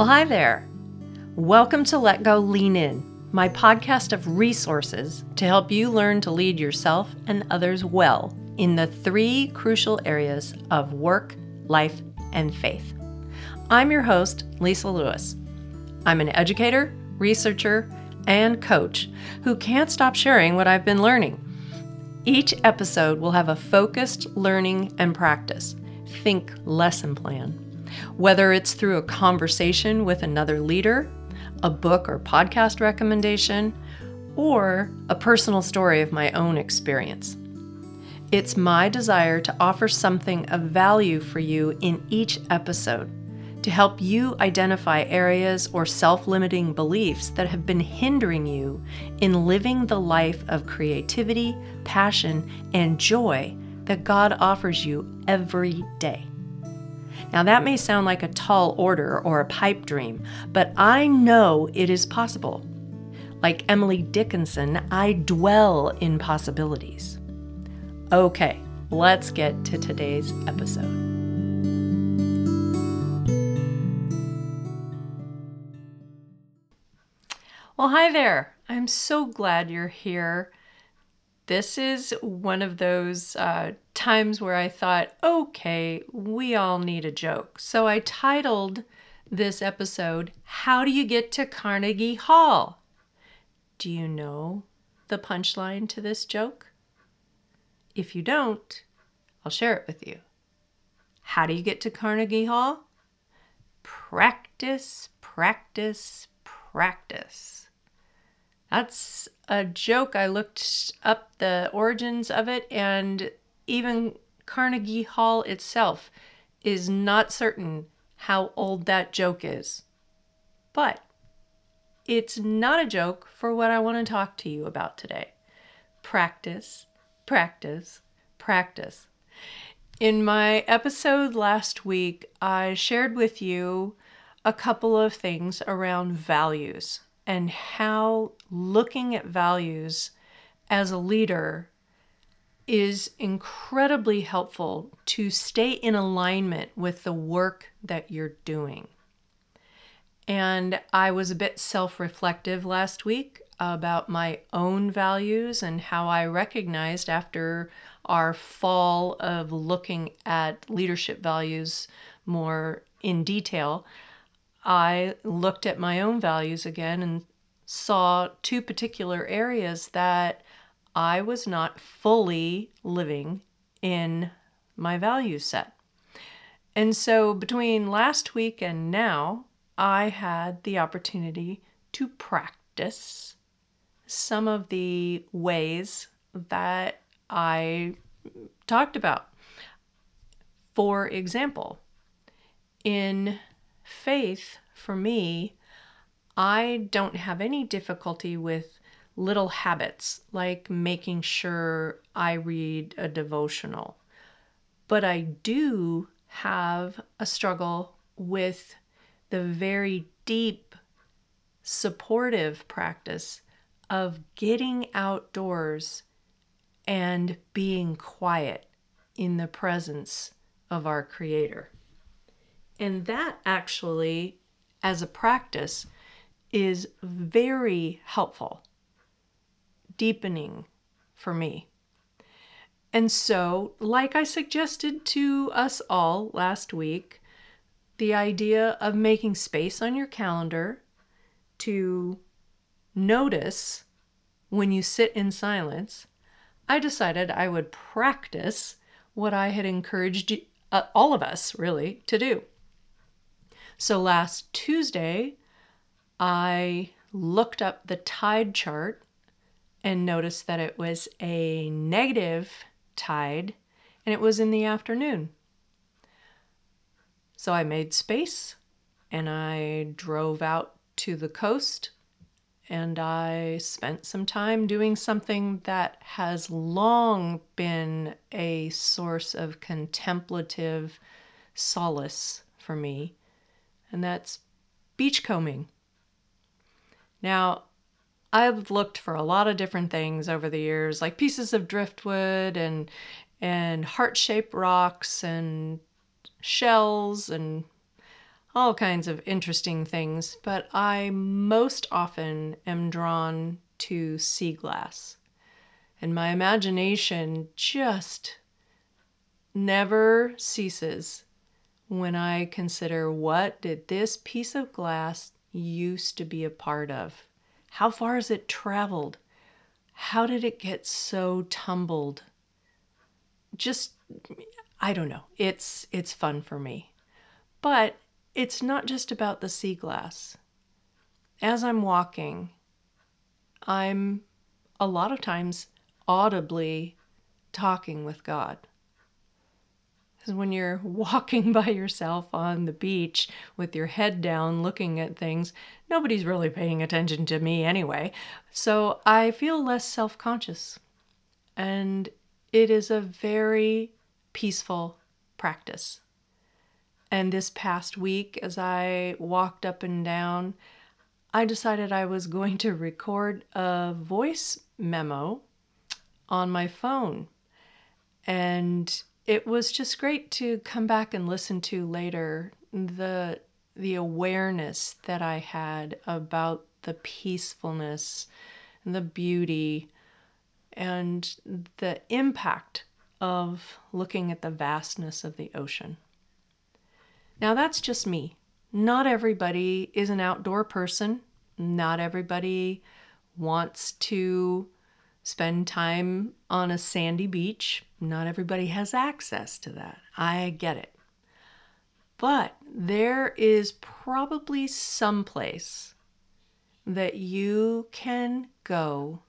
Well, hi there. Welcome to Let Go Lean In, my podcast of resources to help you learn to lead yourself and others well in the three crucial areas of work, life, and faith. I'm your host, Lisa Lewis. I'm an educator, researcher, and coach who can't stop sharing what I've been learning. Each episode will have a focused learning and practice. Think lesson plan. Whether it's through a conversation with another leader, a book or podcast recommendation, or a personal story of my own experience. It's my desire to offer something of value for you in each episode to help you identify areas or self limiting beliefs that have been hindering you in living the life of creativity, passion, and joy that God offers you every day. Now, that may sound like a tall order or a pipe dream, but I know it is possible. Like Emily Dickinson, I dwell in possibilities. Okay, let's get to today's episode. Well, hi there. I'm so glad you're here. This is one of those uh, times where I thought, okay, we all need a joke. So I titled this episode, How Do You Get to Carnegie Hall? Do you know the punchline to this joke? If you don't, I'll share it with you. How do you get to Carnegie Hall? Practice, practice, practice. That's a joke. I looked up the origins of it, and even Carnegie Hall itself is not certain how old that joke is. But it's not a joke for what I want to talk to you about today. Practice, practice, practice. In my episode last week, I shared with you a couple of things around values and how looking at values as a leader is incredibly helpful to stay in alignment with the work that you're doing. And I was a bit self reflective last week about my own values and how I recognized after our fall of looking at leadership values more in detail I looked at my own values again and saw two particular areas that I was not fully living in my value set. And so between last week and now, I had the opportunity to practice some of the ways that I talked about. For example, in faith, for me, I don't have any difficulty with little habits like making sure I read a devotional. But I do have a struggle with the very deep, supportive practice of getting outdoors and being quiet in the presence of our Creator. And that actually, as a practice, is very helpful, deepening for me. And so, like I suggested to us all last week, the idea of making space on your calendar to notice when you sit in silence, I decided I would practice what I had encouraged uh, all of us really to do. So last Tuesday, I looked up the tide chart and noticed that it was a negative tide and it was in the afternoon. So I made space and I drove out to the coast and I spent some time doing something that has long been a source of contemplative solace for me and that's beachcombing. Now, I've looked for a lot of different things over the years, like pieces of driftwood and and heart-shaped rocks and shells and all kinds of interesting things, but I most often am drawn to sea glass. And my imagination just never ceases when I consider what did this piece of glass used to be a part of? How far has it traveled? How did it get so tumbled? Just I don't know. It's it's fun for me. But it's not just about the sea glass. As I'm walking, I'm a lot of times audibly talking with God. Because when you're walking by yourself on the beach with your head down looking at things, nobody's really paying attention to me anyway. So I feel less self conscious. And it is a very peaceful practice. And this past week, as I walked up and down, I decided I was going to record a voice memo on my phone. And it was just great to come back and listen to later the the awareness that I had about the peacefulness and the beauty and the impact of looking at the vastness of the ocean. Now, that's just me. Not everybody is an outdoor person. Not everybody wants to spend time on a sandy beach. Not everybody has access to that. I get it. But there is probably some place that you can go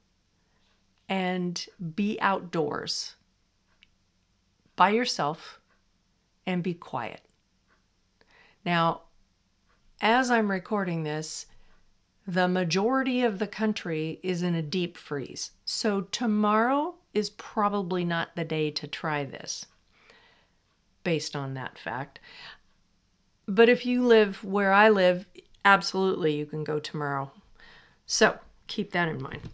and be outdoors by yourself and be quiet. Now, as I'm recording this, the majority of the country is in a deep freeze. So tomorrow is probably not the day to try this, based on that fact. But if you live where I live, absolutely you can go tomorrow. So keep that in mind.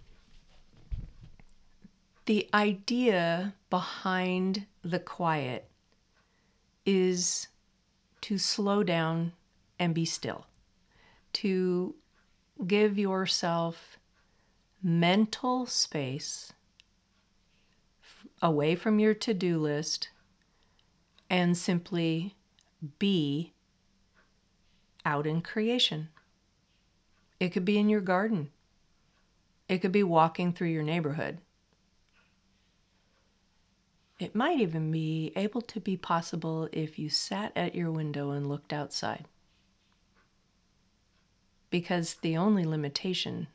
The idea behind the quiet is to slow down and be still, to give yourself mental space away from your to do list and simply be out in creation. It could be in your garden, it could be walking through your neighborhood. It might even be able to be possible if you sat at your window and looked outside. Because the only limitation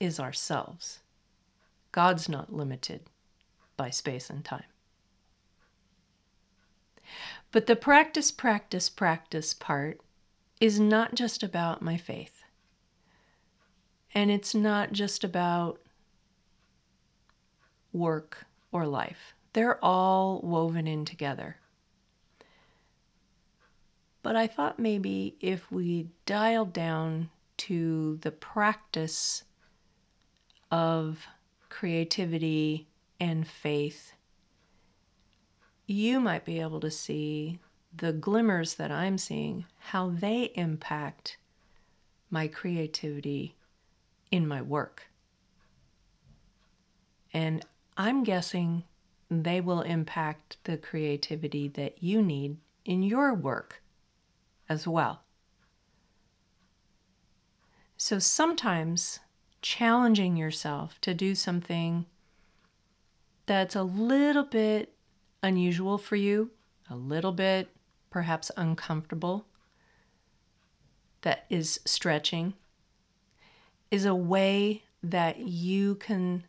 is ourselves. God's not limited by space and time. But the practice, practice, practice part is not just about my faith. And it's not just about work or life. They're all woven in together. But I thought maybe if we dialed down to the practice of creativity and faith, you might be able to see the glimmers that I'm seeing, how they impact my creativity in my work. And I'm guessing they will impact the creativity that you need in your work as well. So sometimes challenging yourself to do something that's a little bit unusual for you, a little bit perhaps uncomfortable, that is stretching, is a way that you can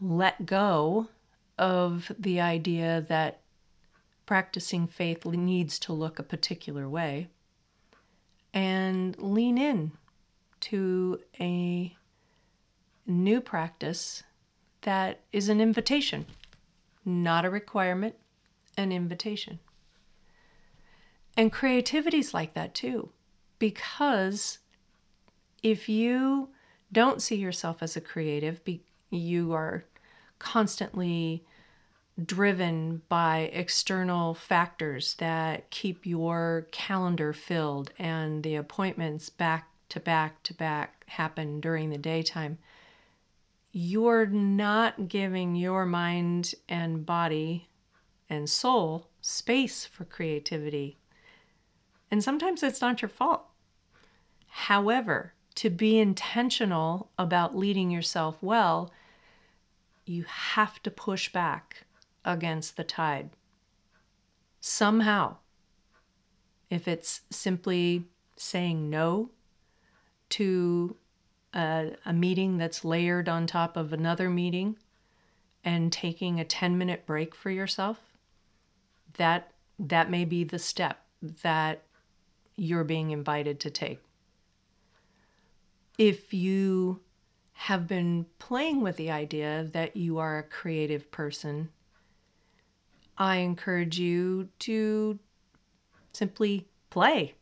let go of the idea that practicing faith needs to look a particular way and lean in to a new practice that is an invitation, not a requirement, an invitation. And creativity is like that too, because if you don't see yourself as a creative, you are constantly driven by external factors that keep your calendar filled and the appointments back to back to back happen during the daytime, you're not giving your mind and body and soul space for creativity. And sometimes it's not your fault. However, to be intentional about leading yourself well, you have to push back against the tide. Somehow, if it's simply saying no to a, a, meeting that's layered on top of another meeting and taking a 10 minute break for yourself, that, that may be the step that you're being invited to take. If you have been playing with the idea that you are a creative person, I encourage you to simply play.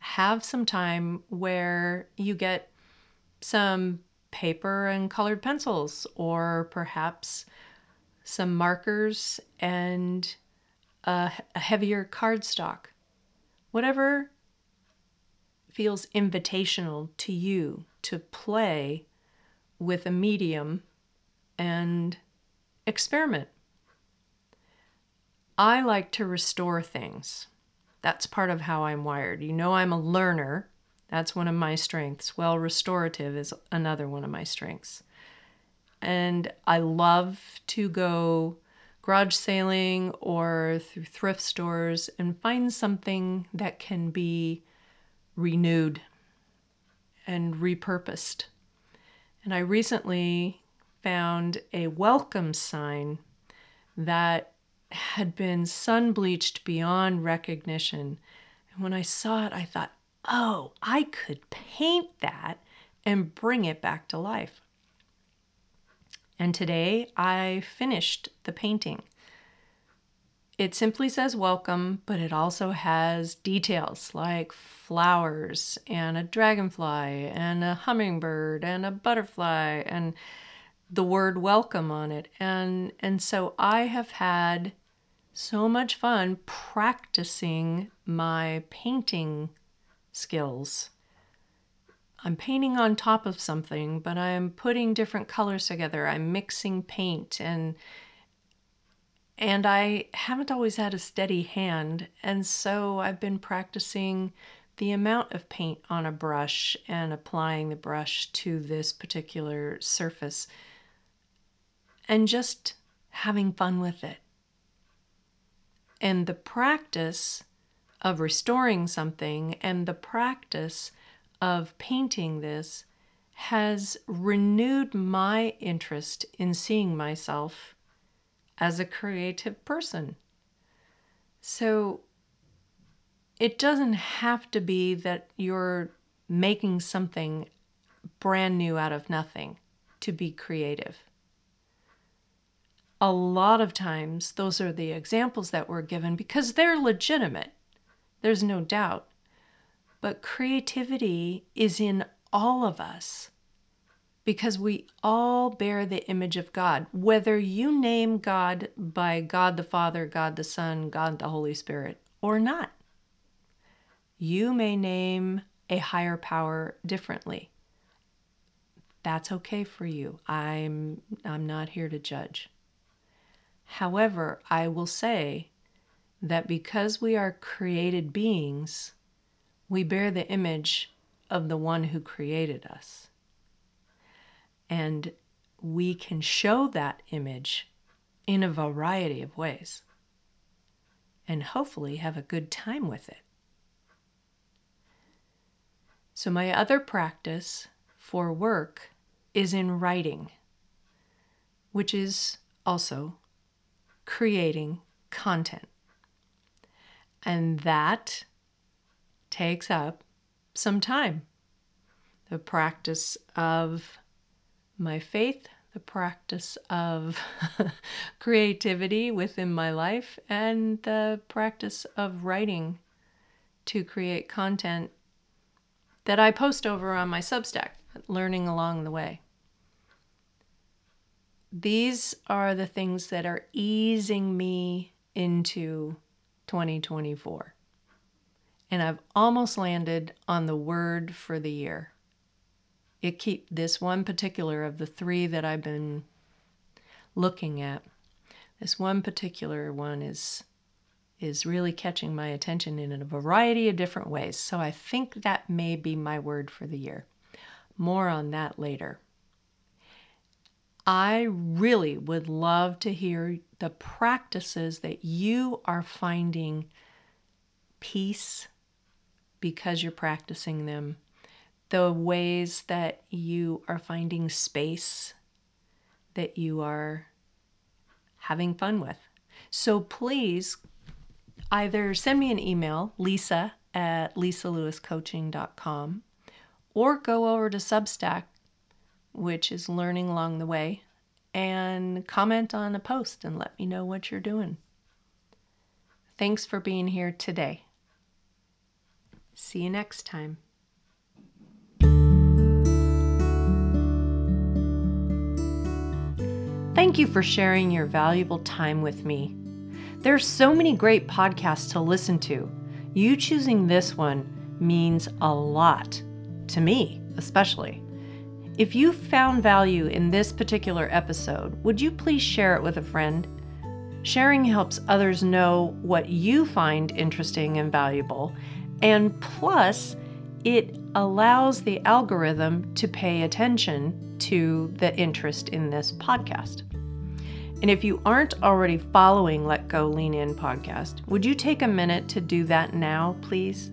Have some time where you get some paper and colored pencils, or perhaps some markers and a, a heavier cardstock. Whatever feels invitational to you to play with a medium and experiment. I like to restore things. That's part of how I'm wired. You know, I'm a learner. That's one of my strengths. Well, restorative is another one of my strengths. And I love to go garage sailing or through thrift stores and find something that can be renewed and repurposed. And I recently found a welcome sign that had been sun bleached beyond recognition. And when I saw it, I thought, oh, I could paint that and bring it back to life. And today I finished the painting. It simply says welcome, but it also has details like flowers and a dragonfly and a hummingbird and a butterfly and the word welcome on it. And and so I have had so much fun practicing my painting skills. I'm painting on top of something, but I'm putting different colors together. I'm mixing paint and and I haven't always had a steady hand, and so I've been practicing the amount of paint on a brush and applying the brush to this particular surface and just having fun with it. And the practice of restoring something and the practice of painting this has renewed my interest in seeing myself as a creative person. So it doesn't have to be that you're making something brand new out of nothing to be creative. A lot of times, those are the examples that were given because they're legitimate. There's no doubt. But creativity is in all of us because we all bear the image of God. Whether you name God by God the Father, God the Son, God the Holy Spirit, or not, you may name a higher power differently. That's okay for you. I'm I'm not here to judge. However, I will say that because we are created beings, we bear the image of the one who created us. And we can show that image in a variety of ways and hopefully have a good time with it. So, my other practice for work is in writing, which is also creating content. And that takes up some time. The practice of my faith, the practice of creativity within my life, and the practice of writing to create content that I post over on my Substack, learning along the way. These are the things that are easing me into 2024. And I've almost landed on the word for the year. It keep this one particular of the three that I've been looking at. This one particular one is is really catching my attention in a variety of different ways. So I think that may be my word for the year. More on that later. I really would love to hear the practices that you are finding peace because you're practicing them, the ways that you are finding space that you are having fun with. So please either send me an email, lisa at lisalewiscoaching.com, or go over to Substack which is learning along the way, and comment on a post and let me know what you're doing. Thanks for being here today. See you next time. Thank you for sharing your valuable time with me. There's so many great podcasts to listen to. You choosing this one means a lot to me, especially. If you found value in this particular episode, would you please share it with a friend? Sharing helps others know what you find interesting and valuable, and plus, it allows the algorithm to pay attention to the interest in this podcast. And if you aren't already following Let Go Lean In podcast, would you take a minute to do that now, please?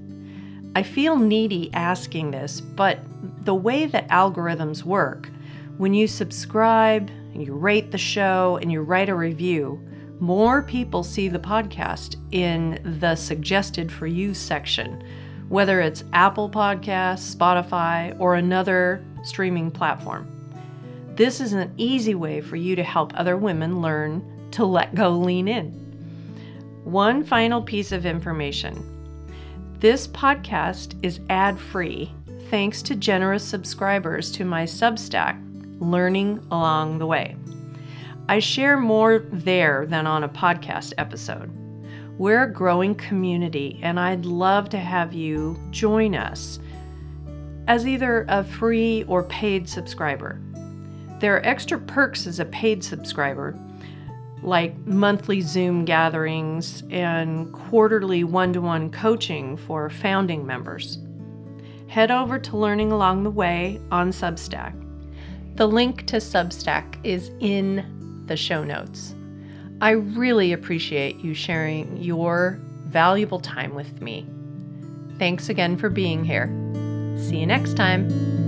I feel needy asking this, but the way that algorithms work, when you subscribe, you rate the show, and you write a review, more people see the podcast in the suggested for you section, whether it's Apple Podcasts, Spotify, or another streaming platform. This is an easy way for you to help other women learn to let go lean in. One final piece of information this podcast is ad free thanks to generous subscribers to my Substack, Learning Along the Way. I share more there than on a podcast episode. We're a growing community, and I'd love to have you join us as either a free or paid subscriber. There are extra perks as a paid subscriber, like monthly Zoom gatherings and quarterly one to one coaching for founding members. Head over to Learning Along the Way on Substack. The link to Substack is in the show notes. I really appreciate you sharing your valuable time with me. Thanks again for being here. See you next time.